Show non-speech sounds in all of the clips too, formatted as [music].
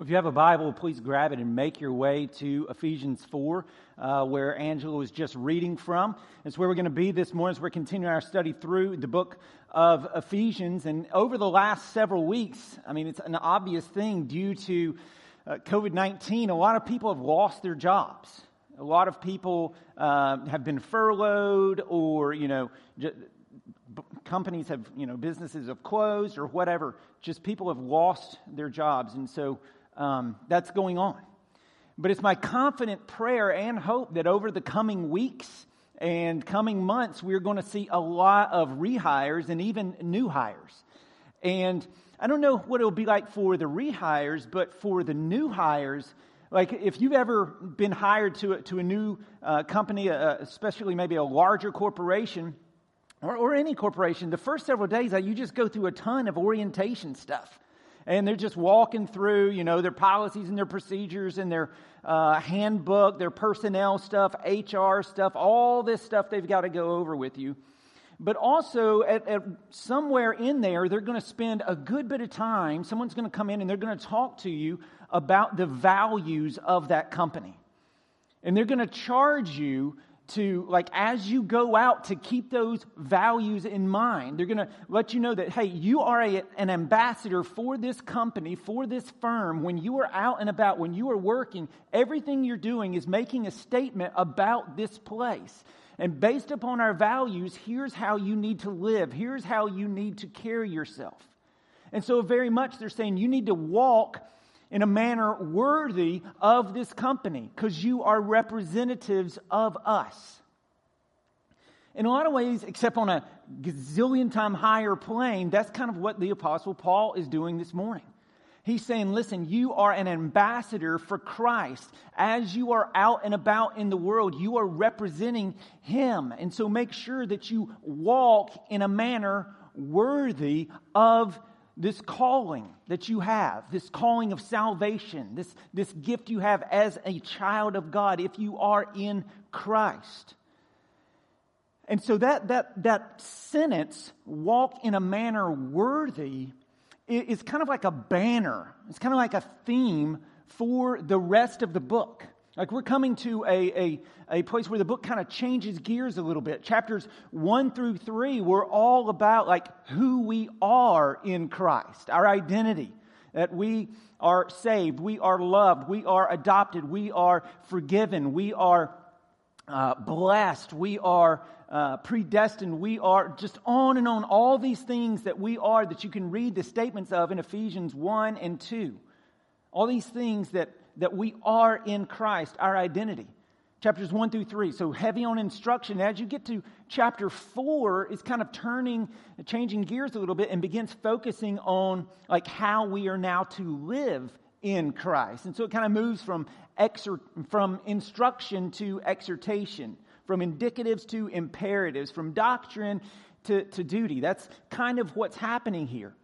If you have a Bible, please grab it and make your way to Ephesians 4, uh, where Angela was just reading from. It's where we're going to be this morning as we're continuing our study through the book of Ephesians. And over the last several weeks, I mean, it's an obvious thing due to uh, COVID 19, a lot of people have lost their jobs. A lot of people uh, have been furloughed or, you know, j- companies have, you know, businesses have closed or whatever. Just people have lost their jobs. And so, um, that's going on. But it's my confident prayer and hope that over the coming weeks and coming months, we're going to see a lot of rehires and even new hires. And I don't know what it'll be like for the rehires, but for the new hires, like if you've ever been hired to a, to a new uh, company, uh, especially maybe a larger corporation or, or any corporation, the first several days, uh, you just go through a ton of orientation stuff and they're just walking through, you know, their policies and their procedures and their uh, handbook, their personnel stuff, HR stuff, all this stuff they've got to go over with you. But also, at, at somewhere in there, they're going to spend a good bit of time. Someone's going to come in and they're going to talk to you about the values of that company. And they're going to charge you to, like, as you go out to keep those values in mind, they're going to let you know that, hey, you are a, an ambassador for this company, for this firm. When you are out and about, when you are working, everything you're doing is making a statement about this place. And based upon our values, here's how you need to live, here's how you need to carry yourself. And so, very much, they're saying you need to walk in a manner worthy of this company because you are representatives of us. In a lot of ways, except on a gazillion time higher plane, that's kind of what the Apostle Paul is doing this morning. He's saying, listen, you are an ambassador for Christ. As you are out and about in the world, you are representing Him. And so make sure that you walk in a manner worthy of this calling that you have, this calling of salvation, this, this gift you have as a child of God if you are in Christ. And so that, that, that sentence, walk in a manner worthy, is kind of like a banner. It's kind of like a theme for the rest of the book. Like we're coming to a, a, a place where the book kind of changes gears a little bit. Chapters one through three were all about like who we are in Christ, our identity, that we are saved, we are loved, we are adopted, we are forgiven, we are uh, blessed, we are uh, predestined, we are just on and on. All these things that we are that you can read the statements of in Ephesians 1 and 2. All these things that that we are in Christ, our identity. Chapters 1 through 3. So heavy on instruction. As you get to chapter 4, it's kind of turning, changing gears a little bit and begins focusing on like how we are now to live in Christ. And so it kind of moves from exer- from instruction to exhortation, from indicatives to imperatives, from doctrine to, to duty. That's kind of what's happening here.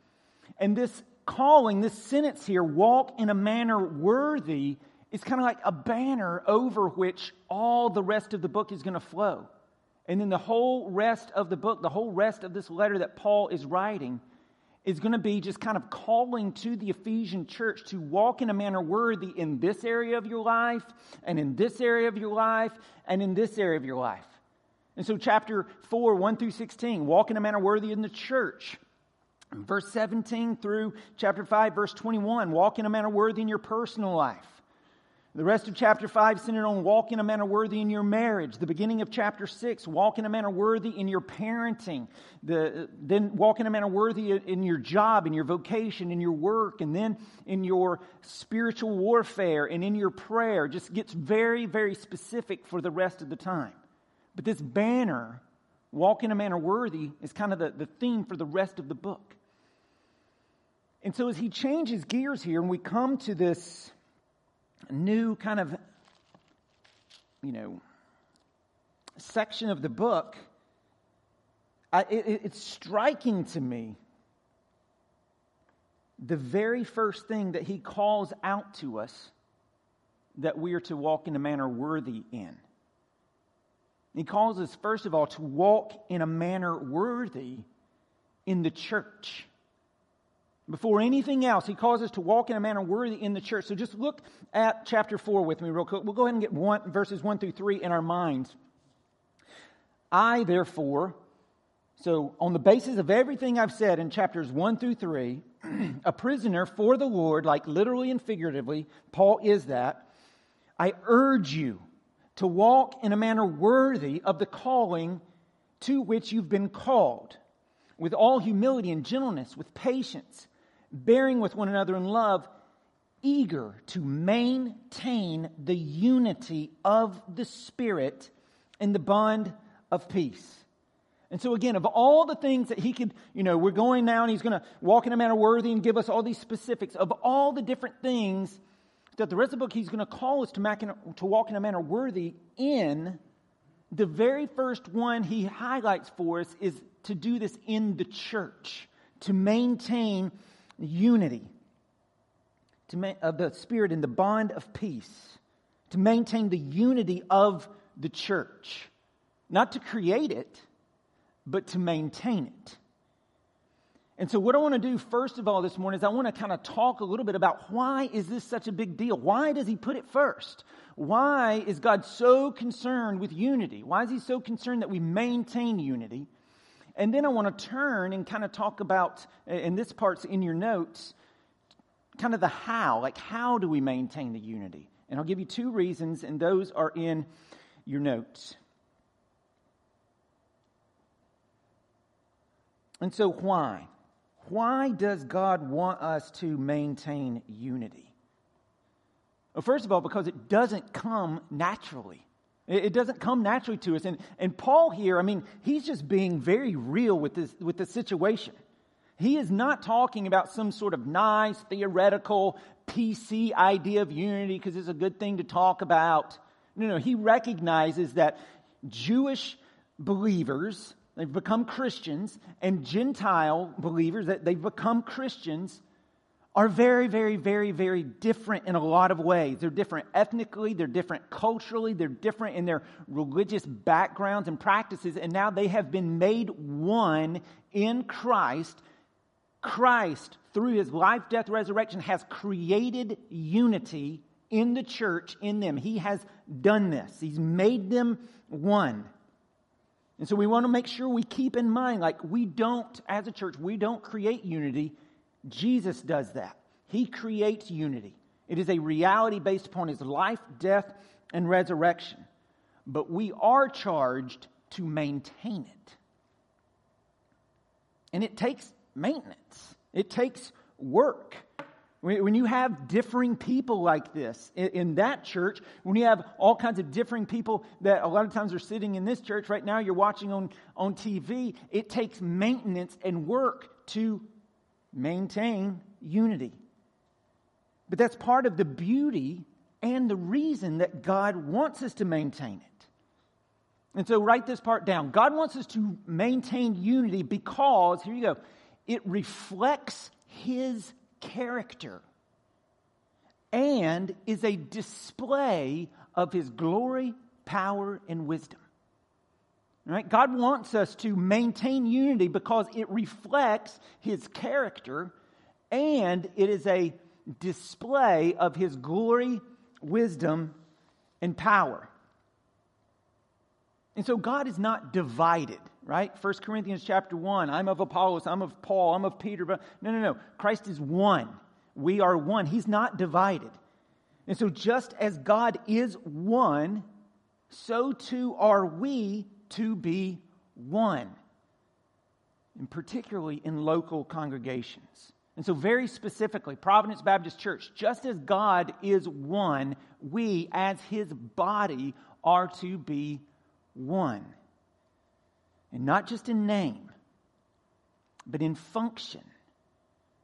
And this calling, this sentence here, walk in a manner worthy, is kind of like a banner over which all the rest of the book is going to flow. And then the whole rest of the book, the whole rest of this letter that Paul is writing, is going to be just kind of calling to the Ephesian church to walk in a manner worthy in this area of your life, and in this area of your life, and in this area of your life. And so, chapter 4, 1 through 16, walk in a manner worthy in the church. Verse 17 through chapter 5, verse 21, walk in a manner worthy in your personal life. The rest of chapter 5 centered on walk in a manner worthy in your marriage. The beginning of chapter 6, walk in a manner worthy in your parenting. The, then walk in a manner worthy in your job, in your vocation, in your work, and then in your spiritual warfare and in your prayer. Just gets very, very specific for the rest of the time. But this banner, walk in a manner worthy, is kind of the, the theme for the rest of the book. And so as he changes gears here, and we come to this new kind of, you know, section of the book, I, it, it's striking to me the very first thing that he calls out to us that we are to walk in a manner worthy in. He calls us, first of all, to walk in a manner worthy in the church. Before anything else, he calls us to walk in a manner worthy in the church. So just look at chapter 4 with me real quick. We'll go ahead and get one, verses 1 through 3 in our minds. I, therefore, so on the basis of everything I've said in chapters 1 through 3, [clears throat] a prisoner for the Lord, like literally and figuratively, Paul is that, I urge you to walk in a manner worthy of the calling to which you've been called, with all humility and gentleness, with patience bearing with one another in love, eager to maintain the unity of the Spirit in the bond of peace. And so, again, of all the things that he could, you know, we're going now and he's going to walk in a manner worthy and give us all these specifics of all the different things that the rest of the book he's going to call us to, to walk in a manner worthy in. The very first one he highlights for us is to do this in the church, to maintain unity ma- of the Spirit in the bond of peace, to maintain the unity of the church, not to create it, but to maintain it. And so, what I want to do first of all this morning is I want to kind of talk a little bit about why is this such a big deal? Why does he put it first? Why is God so concerned with unity? Why is he so concerned that we maintain unity? And then I want to turn and kind of talk about, and this part's in your notes, kind of the how. Like, how do we maintain the unity? And I'll give you two reasons, and those are in your notes. And so, why? Why does God want us to maintain unity? Well, first of all, because it doesn't come naturally. It doesn't come naturally to us. And, and Paul here, I mean, he's just being very real with this with the situation. He is not talking about some sort of nice theoretical PC idea of unity because it's a good thing to talk about. No, no, he recognizes that Jewish believers, they've become Christians, and Gentile believers, that they've become Christians, are very, very, very, very different in a lot of ways. They're different ethnically, they're different culturally, they're different in their religious backgrounds and practices, and now they have been made one in Christ. Christ, through his life, death, resurrection, has created unity in the church, in them. He has done this, he's made them one. And so we want to make sure we keep in mind, like, we don't, as a church, we don't create unity Jesus does that. He creates unity. It is a reality based upon his life, death, and resurrection. But we are charged to maintain it. And it takes maintenance, it takes work. When you have differing people like this in that church, when you have all kinds of differing people that a lot of times are sitting in this church right now, you're watching on, on TV, it takes maintenance and work to maintain unity. But that's part of the beauty and the reason that God wants us to maintain it. And so write this part down. God wants us to maintain unity because, here you go, it reflects His character and is a display of His glory, power, and wisdom. Right? God wants us to maintain unity because it reflects his character and it is a display of his glory, wisdom, and power. And so God is not divided, right? 1 Corinthians chapter 1, I'm of Apollos, I'm of Paul, I'm of Peter, but no, no, no. Christ is one. We are one. He's not divided. And so just as God is one, so too are we to be one, and particularly in local congregations. And so, very specifically, Providence Baptist Church, just as God is one, we as his body are to be one. And not just in name, but in function,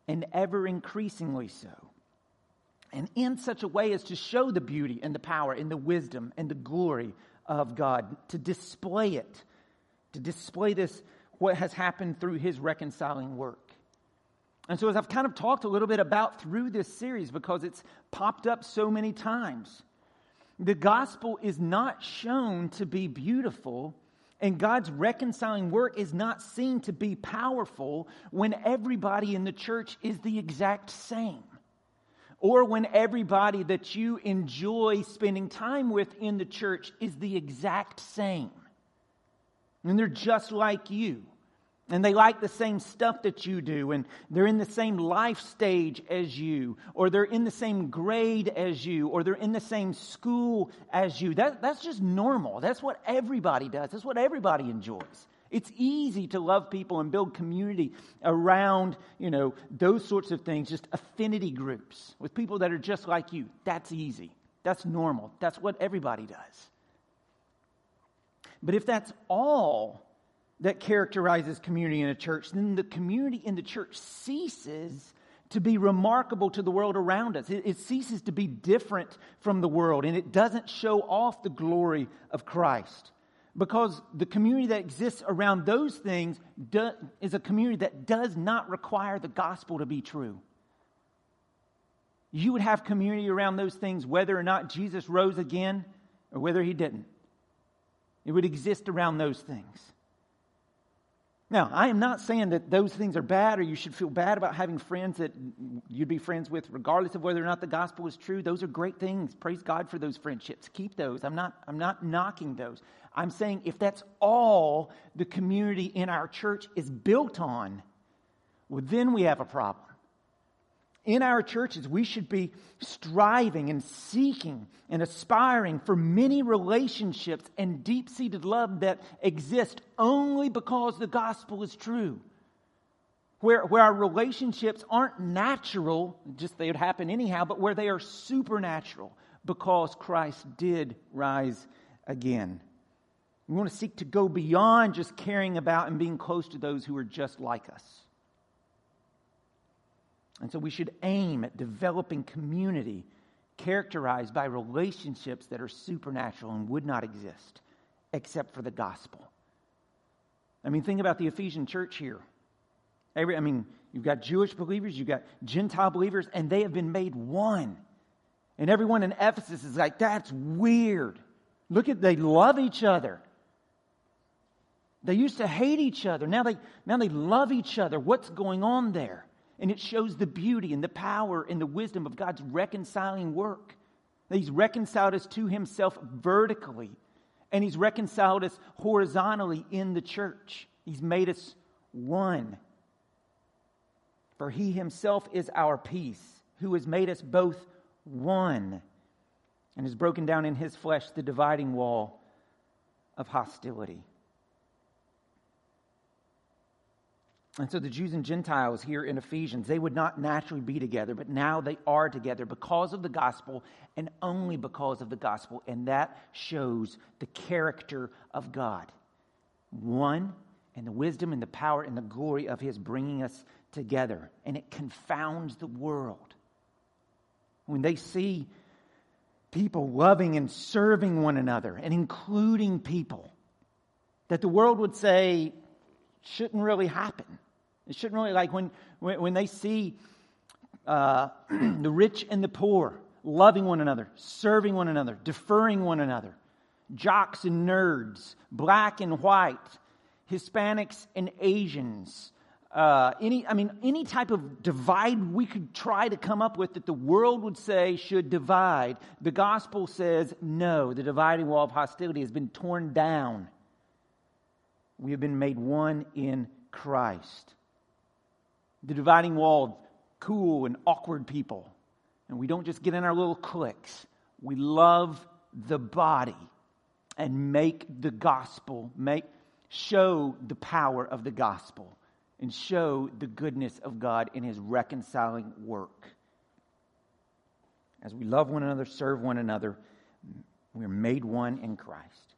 and ever increasingly so. And in such a way as to show the beauty and the power and the wisdom and the glory of God, to display it, to display this, what has happened through his reconciling work. And so, as I've kind of talked a little bit about through this series, because it's popped up so many times, the gospel is not shown to be beautiful And God's reconciling work is not seen to be powerful when everybody in the church is the exact same. Or when everybody that you enjoy spending time with in the church is the exact same. And they're just like you. And they like the same stuff that you do, and they're in the same life stage as you, or they're in the same grade as you, or they're in the same school as you. That, that's just normal. That's what everybody does. That's what everybody enjoys. It's easy to love people and build community around, you know, those sorts of things, just affinity groups with people that are just like you. That's easy. That's normal. That's what everybody does. But if that's all that characterizes community in a church, then the community in the church ceases to be remarkable to the world around us. It, it, ceases to be different from the world, and it doesn't show off the glory of Christ. Because the community that exists around those things do, is a community that does not require the gospel to be true. You would have community around those things whether or not Jesus rose again or whether he didn't. It would exist around those things. Now, I am not saying that those things are bad or you should feel bad about having friends that you'd be friends with, regardless of whether or not the gospel is true. Those are great things. Praise God for those friendships. Keep those. I'm not, I'm not knocking those. I'm saying if that's all the community in our church is built on, well, then we have a problem in our churches, we should be striving and seeking and aspiring for many relationships and deep seated love that exist only because the gospel is true. Where, where our relationships aren't natural, just they would happen anyhow, but where they are supernatural because Christ did rise again. We want to seek to go beyond just caring about and being close to those who are just like us. And so we should aim at developing community characterized by relationships that are supernatural and would not exist except for the gospel. I mean, think about the Ephesian church here. Every, I mean, you've got Jewish believers, you've got Gentile believers, and they have been made one. And everyone in Ephesus is like, that's weird. Look at, they love each other. They used to hate each other. Now they, now they love each other. What's going on there? And it shows the beauty and the power and the wisdom of God's reconciling work. He's reconciled us to Himself vertically, and He's reconciled us horizontally in the church. He's made us one. For He Himself is our peace, who has made us both one, and has broken down in His flesh the dividing wall of hostility. And so the Jews and Gentiles here in Ephesians, they would not naturally be together, but now they are together because of the gospel and only because of the gospel. And that shows the character of God. One, and the wisdom and the power and the glory of his bringing us together. And it confounds the world. When they see people loving and serving one another and including people, that the world would say, shouldn't really happen. It shouldn't really, like when, when, when they see uh, [clears throat] the rich and the poor loving one another, serving one another, deferring one another, jocks and nerds, black and white, Hispanics and Asians, uh, any, I mean, any type of divide we could try to come up with that the world would say should divide, the gospel says no. The dividing wall of hostility has been torn down. We have been made one in Christ. The dividing wall cool and awkward people. And we don't just get in our little cliques. We love the body and make the gospel, make, show the power of the gospel and show the goodness of God in his reconciling work. As we love one another, serve one another, we're made one in Christ.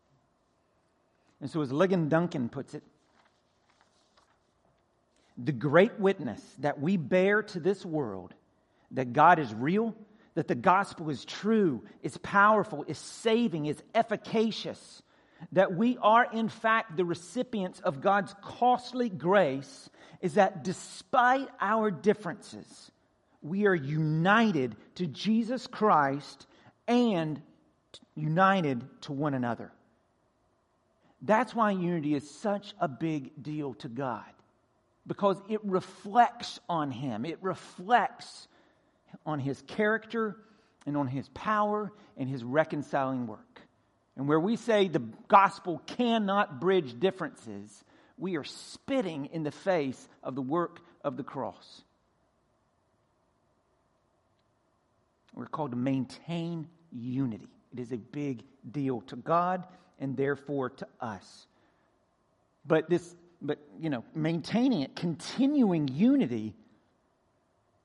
And so, as Ligon Duncan puts it, the great witness that we bear to this world that God is real, that the gospel is true, is powerful, is saving, is efficacious, that we are in fact the recipients of God's costly grace, is that despite our differences, we are united to Jesus Christ and united to one another. That's why unity is such a big deal to God, because it reflects on Him, it reflects on His character and on His power and His reconciling work. And where we say the gospel cannot bridge differences, we are spitting in the face of the work of the cross. We're called to maintain unity. It is a big deal to God and therefore to us. But this, but you know, maintaining it, continuing unity,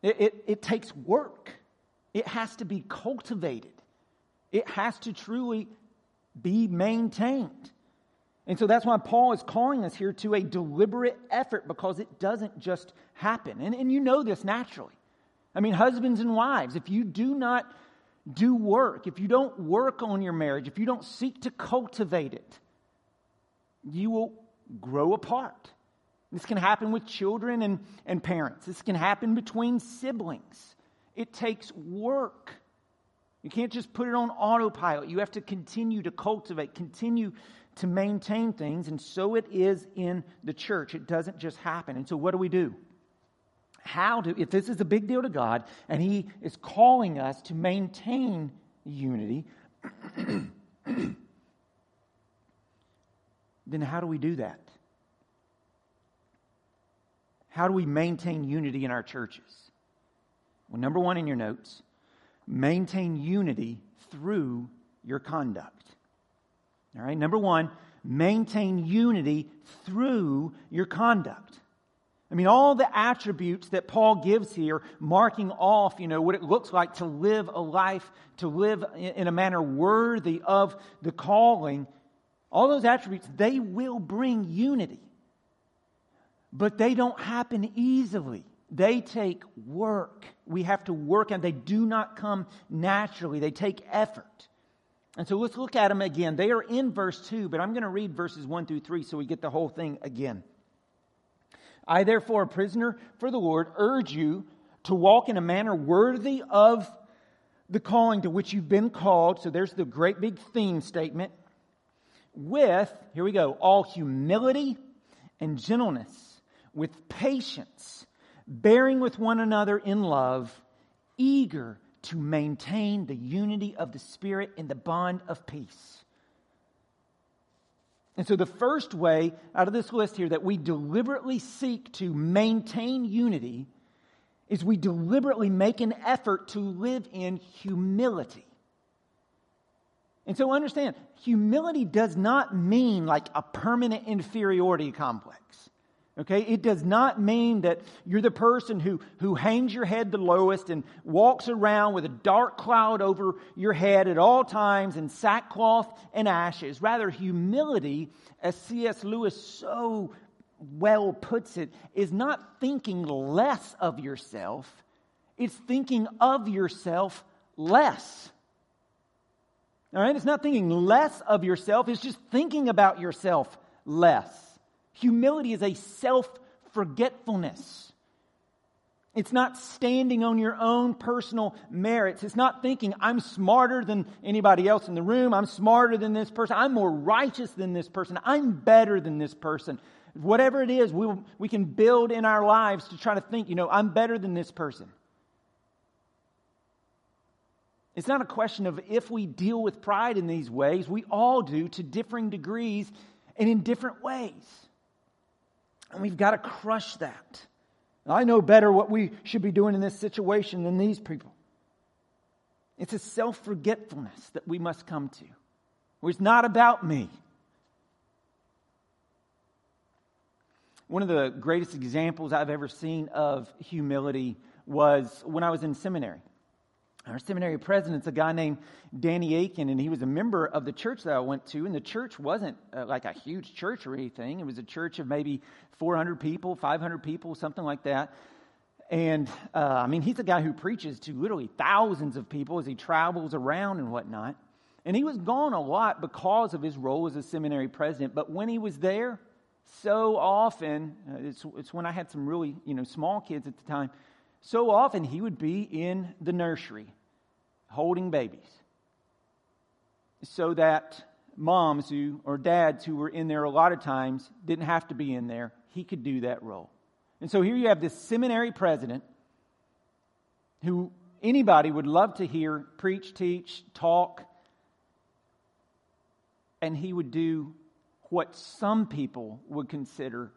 it, it, it takes work. It has to be cultivated. It has to truly be maintained. And so that's why Paul is calling us here to a deliberate effort because it doesn't just happen. And, and you know this naturally. I mean, husbands and wives, if you do not do work, if you don't work on your marriage, if you don't seek to cultivate it, you will grow apart. This can happen with children and, and parents. This can happen between siblings. It takes work. You can't just put it on autopilot. You have to continue to cultivate, continue to maintain things. And so it is in the church. It doesn't just happen. And so what do we do? How do, if this is a big deal to God and He is calling us to maintain unity, [clears throat] then how do we do that? How do we maintain unity in our churches? Well, number one in your notes, maintain unity through your conduct. All right, number one, maintain unity through your conduct. I mean, all the attributes that Paul gives here, marking off, you know, what it looks like to live a life, to live in a manner worthy of the calling, all those attributes, they will bring unity. But they don't happen easily. They take work. We have to work and they do not come naturally. They take effort. And so let's look at them again. They are in verse 2, but I'm going to read verses 1 through 3 so we get the whole thing again. I, therefore, a prisoner for the Lord, urge you to walk in a manner worthy of the calling to which you've been called. So there's the great big theme statement. With, here we go, all humility and gentleness, with patience bearing with one another in love, eager to maintain the unity of the Spirit in the bond of peace. And so, the first way out of this list here that we deliberately seek to maintain unity is we deliberately make an effort to live in humility. And so, understand, humility does not mean like a permanent inferiority complex. Okay, it does not mean that you're the person who, who hangs your head the lowest and walks around with a dark cloud over your head at all times in sackcloth and ashes. Rather, humility, as C.S. Lewis so well puts it, is not thinking less of yourself, it's thinking of yourself less. All right, it's not thinking less of yourself, it's just thinking about yourself less. Humility is a self forgetfulness. It's not standing on your own personal merits. It's not thinking, I'm smarter than anybody else in the room. I'm smarter than this person. I'm more righteous than this person. I'm better than this person. Whatever it is, we, we can build in our lives to try to think, you know, I'm better than this person. It's not a question of if we deal with pride in these ways. We all do to differing degrees and in different ways. And we've got to crush that. I know better what we should be doing in this situation than these people. It's a self forgetfulness that we must come to, where it's not about me. One of the greatest examples I've ever seen of humility was when I was in seminary. Our seminary president's a guy named Danny Akin, and he was a member of the church that I went to. And the church wasn't uh, like a huge church or anything. It was a church of maybe 400 people, 500 people, something like that. And uh, I mean, he's a guy who preaches to literally thousands of people as he travels around and whatnot. And he was gone a lot because of his role as a seminary president. But when he was there, so often, uh, it's, it's when I had some really, you know, small kids at the time, so often he would be in the nursery holding babies so that moms who, or dads who were in there a lot of times didn't have to be in there. He could do that role. And so here you have this seminary president who anybody would love to hear preach, teach, talk, and he would do what some people would consider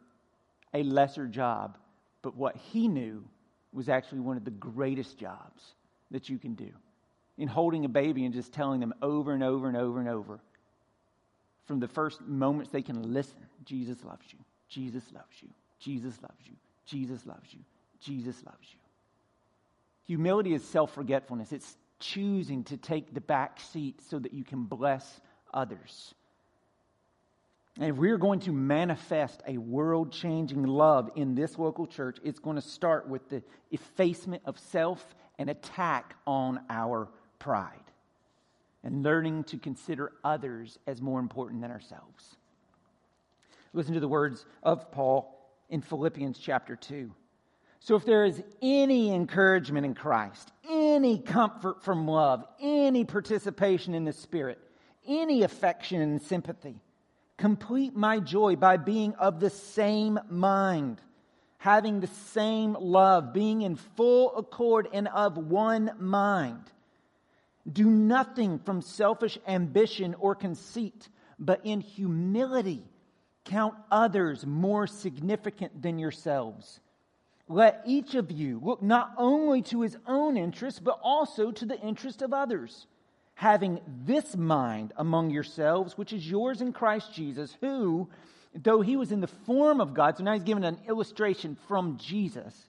a lesser job, but what he knew was actually one of the greatest jobs that you can do in holding a baby and just telling them over and over and over and over from the first moments they can listen Jesus loves you, Jesus loves you, Jesus loves you, Jesus loves you, Jesus loves you. Humility is self forgetfulness, it's choosing to take the back seat so that you can bless others. And if we're going to manifest a world changing love in this local church, it's going to start with the effacement of self and attack on our pride and learning to consider others as more important than ourselves. Listen to the words of Paul in Philippians chapter 2. So, if there is any encouragement in Christ, any comfort from love, any participation in the Spirit, any affection and sympathy, complete my joy by being of the same mind, having the same love, being in full accord and of one mind. Do nothing from selfish ambition or conceit, but in humility count others more significant than yourselves. Let each of you look not only to his own interest, but also to the interest of others, having this mind among yourselves, which is yours in Christ Jesus, who, though he was in the form of God, so now he's given an illustration from Jesus,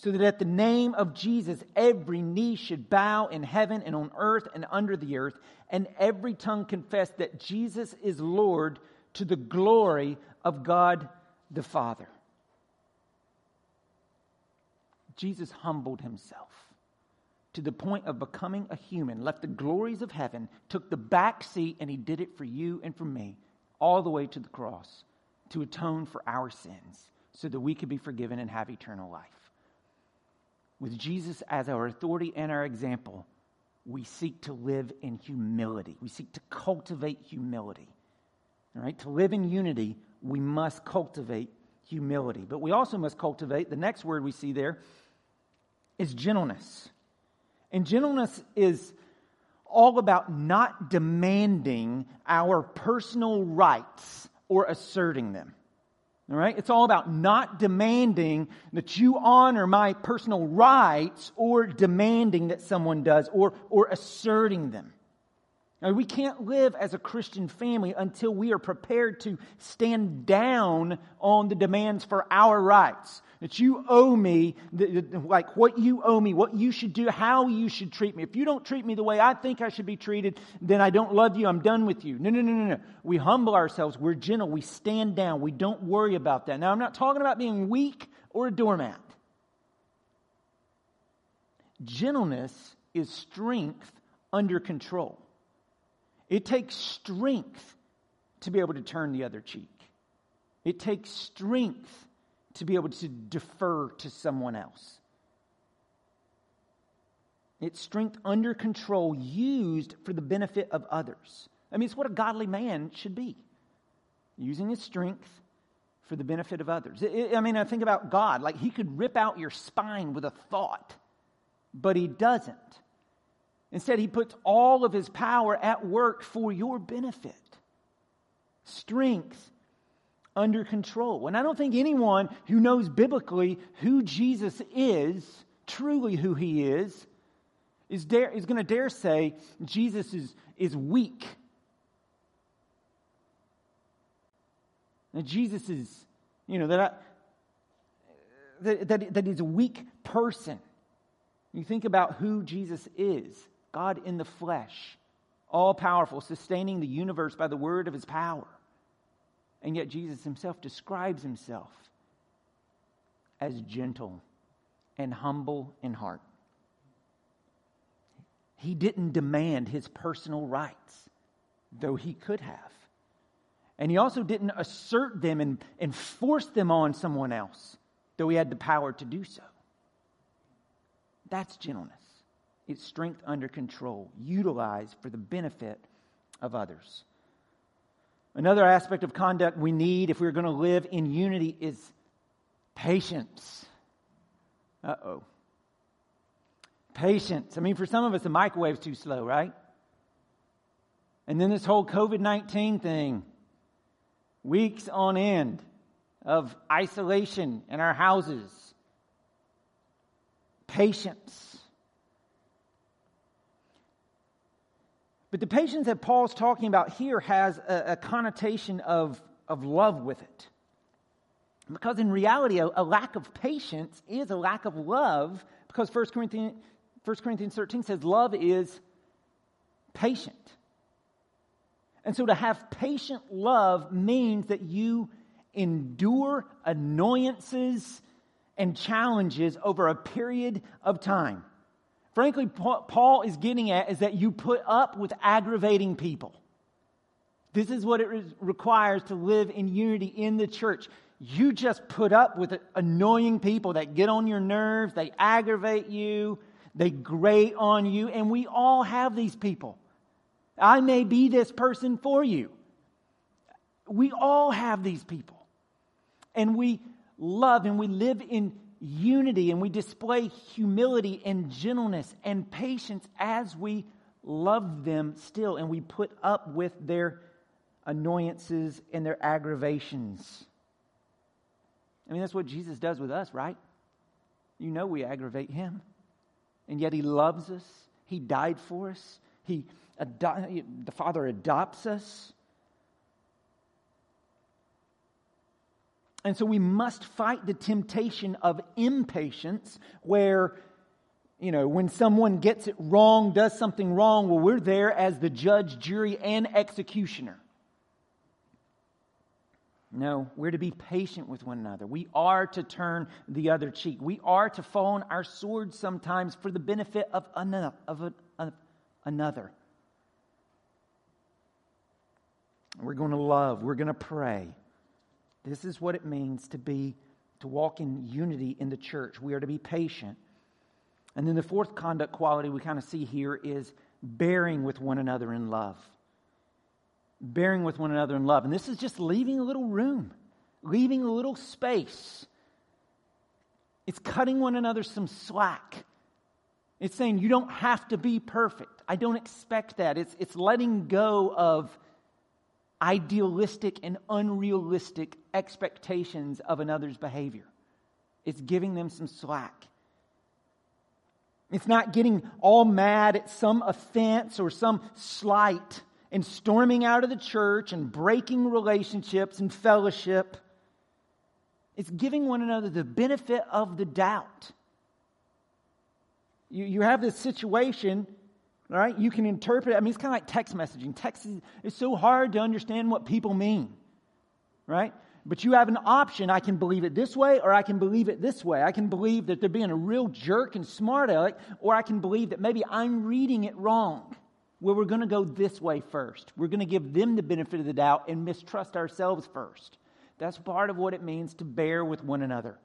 so that at the name of Jesus every knee should bow in heaven and on earth and under the earth, and every tongue confess that Jesus is Lord to the glory of God the Father. Jesus humbled himself to the point of becoming a human, left the glories of heaven, took the back seat, and he did it for you and for me, all the way to the cross to atone for our sins so that we could be forgiven and have eternal life. With Jesus as our authority and our example, we seek to live in humility. We seek to cultivate humility. All right? To live in unity, we must cultivate humility. But we also must cultivate, the next word we see there is gentleness. And gentleness is all about not demanding our personal rights or asserting them. All right? It's all about not demanding that you honor my personal rights or demanding that someone does or, or asserting them. Now, we can't live as a Christian family until we are prepared to stand down on the demands for our rights. That you owe me, like what you owe me, what you should do, how you should treat me. If you don't treat me the way I think I should be treated, then I don't love you, I'm done with you. No, no, no, no, no. We humble ourselves, we're gentle, we stand down, we don't worry about that. Now, I'm not talking about being weak or a doormat. Gentleness is strength under control. It takes strength to be able to turn the other cheek. It takes strength to be able to defer to someone else. It's strength under control used for the benefit of others. I mean, it's what a godly man should be using his strength for the benefit of others. I mean, I think about God, like he could rip out your spine with a thought, but he doesn't. Instead, he puts all of his power at work for your benefit. Strength under control. And I don't think anyone who knows biblically who Jesus is, truly who he is, is, dare, is going to dare say Jesus is, is weak. That Jesus is, you know, that, I, that, that, that he's a weak person. You think about who Jesus is God in the flesh, all powerful, sustaining the universe by the word of his power. And yet Jesus himself describes himself as gentle and humble in heart. He didn't demand his personal rights, though he could have. And he also didn't assert them and, and force them on someone else, though he had the power to do so. That's gentleness. It's strength under control, utilized for the benefit of others. Another aspect of conduct we need if we're going to live in unity is patience. Uh oh. Patience. I mean, for some of us, the microwave's too slow, right? And then this whole COVID 19 thing, weeks on end of isolation in our houses. Patience. But the patience that Paul's talking about here has a, a connotation of, of love with it. Because in reality, a, a, lack of patience is a lack of love, because 1 Corinthians, 1 Corinthians 13 says love is patient. And so to have patient love means that you endure annoyances and challenges over a period of time. Frankly, Paul is getting at is that you put up with aggravating people. This is what it requires to live in unity in the church. You just put up with annoying people that get on your nerves, they aggravate you, they grate on you, and we all have these people. I may be this person for you. We all have these people. And we love and we live in unity and we display humility and gentleness and patience as we love them still and we put up with their annoyances and their aggravations. I mean, that's what Jesus does with us, right? You know we aggravate him. And yet he loves us. He died for us. He ado- the Father adopts us. And so we must fight the temptation of impatience where, you know, when someone gets it wrong, does something wrong, well, we're there as the judge, jury, and executioner. No, we're to be patient with one another. We are to turn the other cheek. We are to fall our swords sometimes for the benefit of another. Of, of another. We're going to love. We're going to pray. This is what it means to be to walk in unity in the church. We are to be patient. And then the fourth conduct quality we kind of see here is bearing with one another in love. Bearing with one another in love. And this is just leaving a little room, leaving a little space. It's cutting one another some slack. It's saying you don't have to be perfect. I don't expect that. It's, it's letting go of idealistic and unrealistic expectations of another's behavior. It's giving them some slack. It's not getting all mad at some offense or some slight and storming out of the church and breaking relationships and fellowship. It's giving one another the benefit of the doubt. You, you have this situation right? You can interpret it. I mean, it's kind of like text messaging. Text is it's so hard to understand what people mean, right? But you have an option. I can believe it this way, or I can believe it this way. I can believe that they're being a real jerk and smart aleck, or I can believe that maybe I'm reading it wrong. Well, we're going to go this way first. We're going to give them the benefit of the doubt and mistrust ourselves first. That's part of what it means to bear with one another.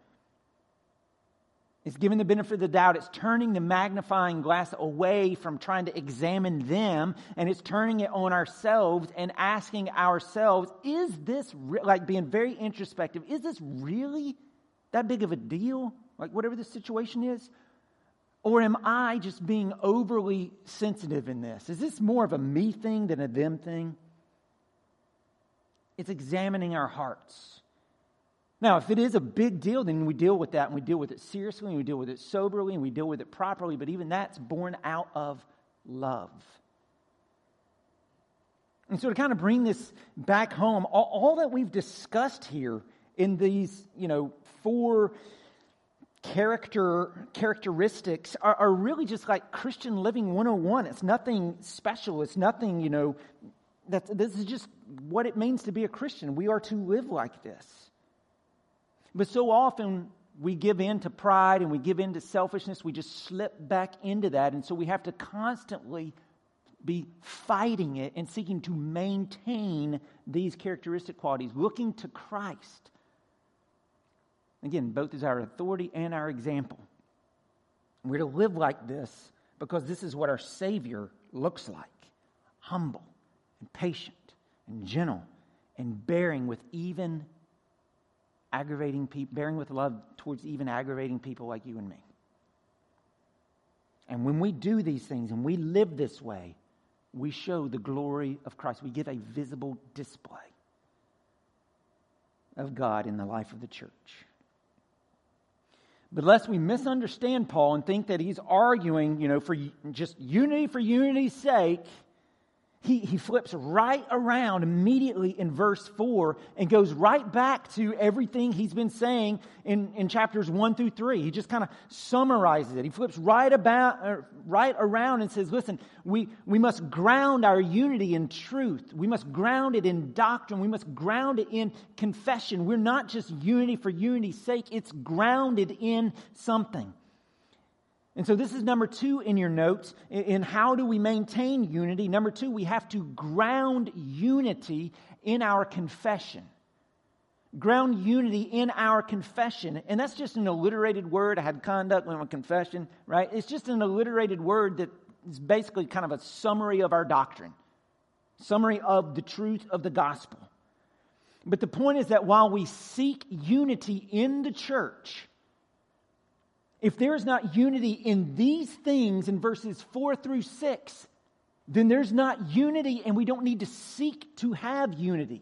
It's giving the benefit of the doubt. It's turning the magnifying glass away from trying to examine them and it's turning it on ourselves and asking ourselves, is this, re-? like being very introspective, is this really that big of a deal? Like whatever the situation is? Or am I just being overly sensitive in this? Is this more of a me thing than a them thing? It's examining our hearts. Now, if it is a big deal, then we deal with that and we deal with it seriously and we deal with it soberly and we deal with it properly, but even that's born out of love. And so to kind of bring this back home, all, all that we've discussed here in these, you know, four character characteristics are, are really just like Christian living 101. It's nothing special. It's nothing, you know, That's, this is just what it means to be a Christian. We are to live like this. But so often we give in to pride and we give in to selfishness. We just slip back into that. And so we have to constantly be fighting it and seeking to maintain these characteristic qualities, looking to Christ. Again, both as our authority and our example. We're to live like this because this is what our Savior looks like humble and patient and gentle and bearing with even aggravating people, bearing with love towards even aggravating people like you and me. And when we do these things and we live this way, we show the glory of Christ. We give a visible display of God in the life of the church. But lest we misunderstand Paul and think that he's arguing, you know, for just unity for unity's sake, he, he flips right around immediately in verse 4 and goes right back to everything he's been saying in, in chapters 1 through 3. He just kind of summarizes it. He flips right, about, uh, right around and says, Listen, we, we must ground our unity in truth. We must ground it in doctrine. We must ground it in confession. We're not just unity for unity's sake, it's grounded in something. And so this is number two in your notes in how do we maintain unity. Number two, we have to ground unity in our confession. Ground unity in our confession. And that's just an alliterated word. I had conduct, went with confession, right? It's just an alliterated word that is basically kind of a summary of our doctrine, summary of the truth of the gospel. But the point is that while we seek unity in the church, if there is not unity in these things in verses 4 through 6, then there's not unity and we don't need to seek to have unity.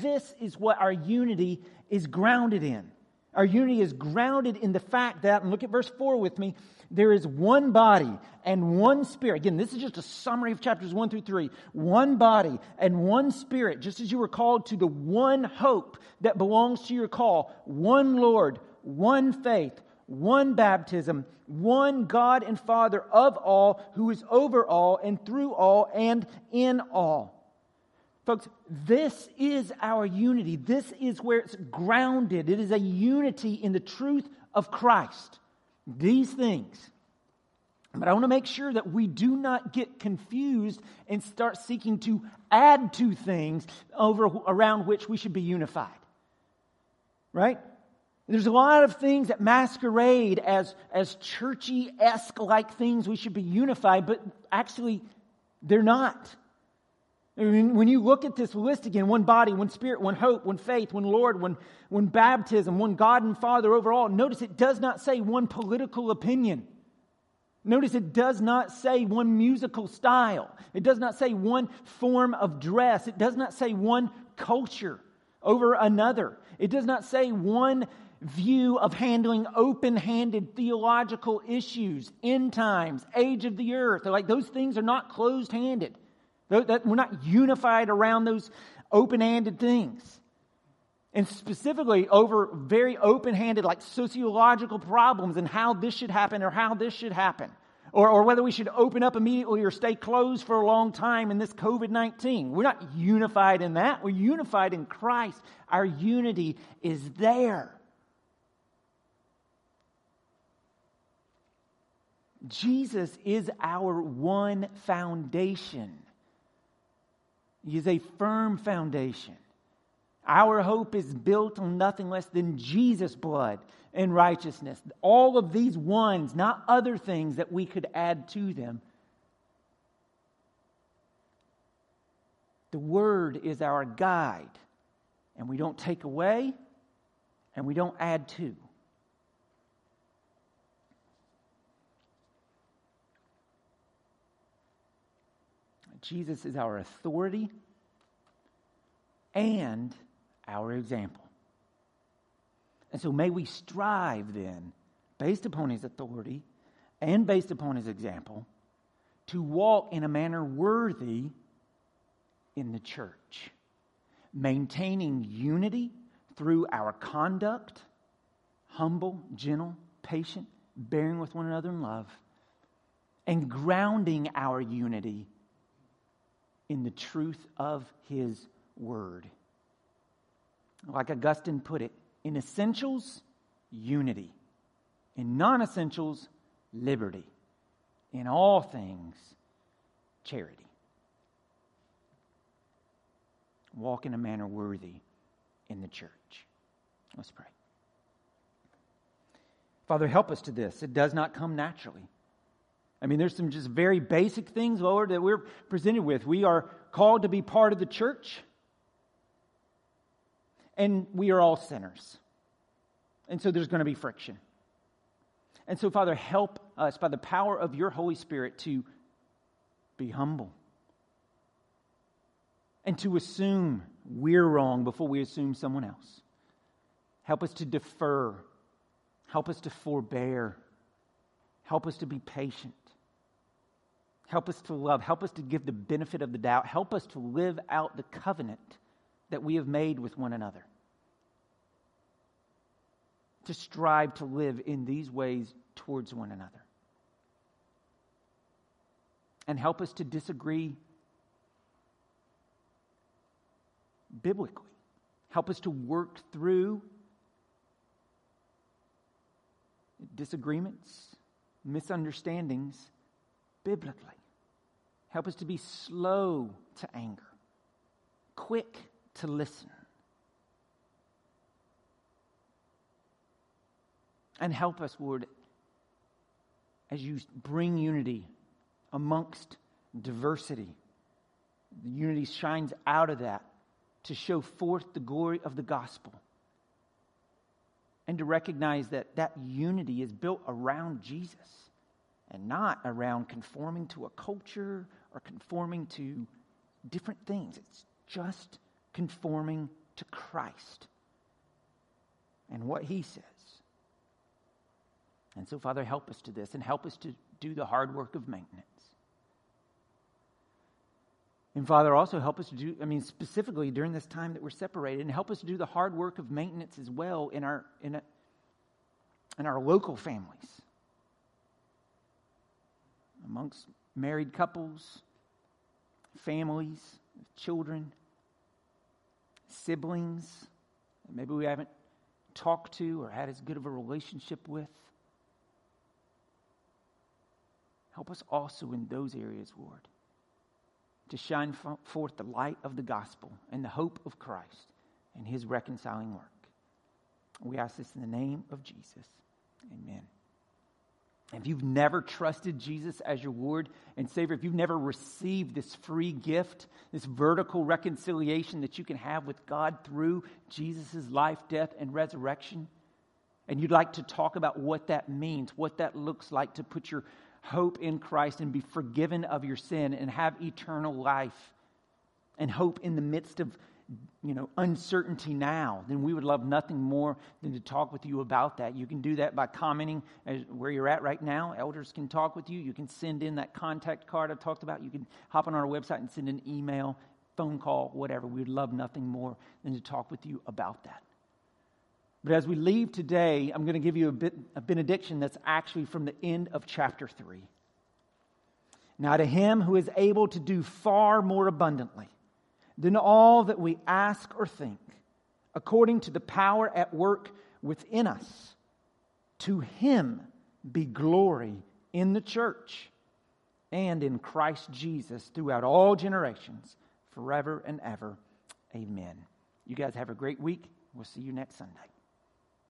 This is what our unity is grounded in. Our unity is grounded in the fact that, and look at verse 4 with me, there is one body and one spirit. Again, this is just a summary of chapters 1 through 3. One body and one spirit, just as you were called to the one hope that belongs to your call, one Lord, one faith one baptism, one God and Father of all, who is over all and through all and in all. Folks, this is our unity. This is where it's grounded. It is a unity in the truth of Christ. These things. But I want to make sure that we do not get confused and start seeking to add to things over around which we should be unified. Right? There's a lot of things that masquerade as, as churchy esque like things we should be unified, but actually they're not. I mean, when you look at this list again, one body, one spirit, one hope, one faith, one Lord, one, one baptism, one God and Father overall, notice it does not say one political opinion. Notice it does not say one musical style. It does not say one form of dress. It does not say one culture over another. It does not say one view of handling open handed theological issues, end times, age of the earth. They're like those things are not closed handed. We're not unified around those open handed things. And specifically over very open handed, like sociological problems and how this should happen or how this should happen. Or, or whether we should open up immediately or stay closed for a long time in this COVID 19. We're not unified in that. We're unified in Christ. Our unity is there. Jesus is our one foundation. He is a firm foundation. Our hope is built on nothing less than Jesus' blood and righteousness. All of these ones, not other things that we could add to them. The Word is our guide, and we don't take away and we don't add to. Jesus is our authority and our example. And so may we strive then, based upon his authority and based upon his example, to walk in a manner worthy in the church, maintaining unity through our conduct, humble, gentle, patient, bearing with one another in love, and grounding our unity in the truth of his word. Like Augustine put it, in essentials, unity. In non essentials, liberty. In all things, charity. Walk in a manner worthy in the church. Let's pray. Father, help us to this. It does not come naturally. I mean, there's some just very basic things, Lord, that we're presented with. We are called to be part of the church, and we are all sinners. And so there's going to be friction. And so, Father, help us by the power of your Holy Spirit to be humble and to assume we're wrong before we assume someone else. Help us to defer. Help us to forbear. Help us to be patient. Help us to love. Help us to give the benefit of the doubt. Help us to live out the covenant that we have made with one another. To strive to live in these ways towards one another. And help us to disagree biblically. Help us to work through disagreements, misunderstandings biblically. Help us to be slow to anger, quick to listen. And help us, Lord, as you bring unity amongst diversity. The unity shines out of that to show forth the glory of the gospel. And to recognize that that unity is built around Jesus and not around conforming to a culture or conforming to different things. It's just conforming to Christ and what He says. And so, Father, help us to this and help us to do the hard work of maintenance. And Father, also help us to do, I mean, specifically during this time that we're separated, and help us to do the hard work of maintenance as well in our, in, a, in our local families amongst married couples, families, children, siblings maybe we haven't talked to or had as good of a relationship with. Help us also in those areas, Lord, to shine forth the light of the gospel and the hope of Christ and his reconciling work. We ask this in the name of Jesus. Amen. If you've never trusted Jesus as your Lord and Savior, if you've never received this free gift, this vertical reconciliation that you can have with God through Jesus' life, death, and resurrection, and you'd like to talk about what that means, what that looks like to put your hope in Christ and be forgiven of your sin and have eternal life and hope in the midst of you know, uncertainty now, then we would love nothing more than to talk with you about that. You can do that by commenting where you're at right now. Elders can talk with you. You can send in that contact card I've talked about. You can hop on our website and send an email, phone call, whatever. We would love nothing more than to talk with you about that. But as we leave today, I'm going to give you a, bit, a benediction that's actually from the end of chapter 3. Now, to him who is able to do far more abundantly than all that we ask or think, according to the power at work within us. To him be glory in the church and in Christ Jesus throughout all generations, forever and ever. Amen. You guys have a great week. We'll see you next Sunday.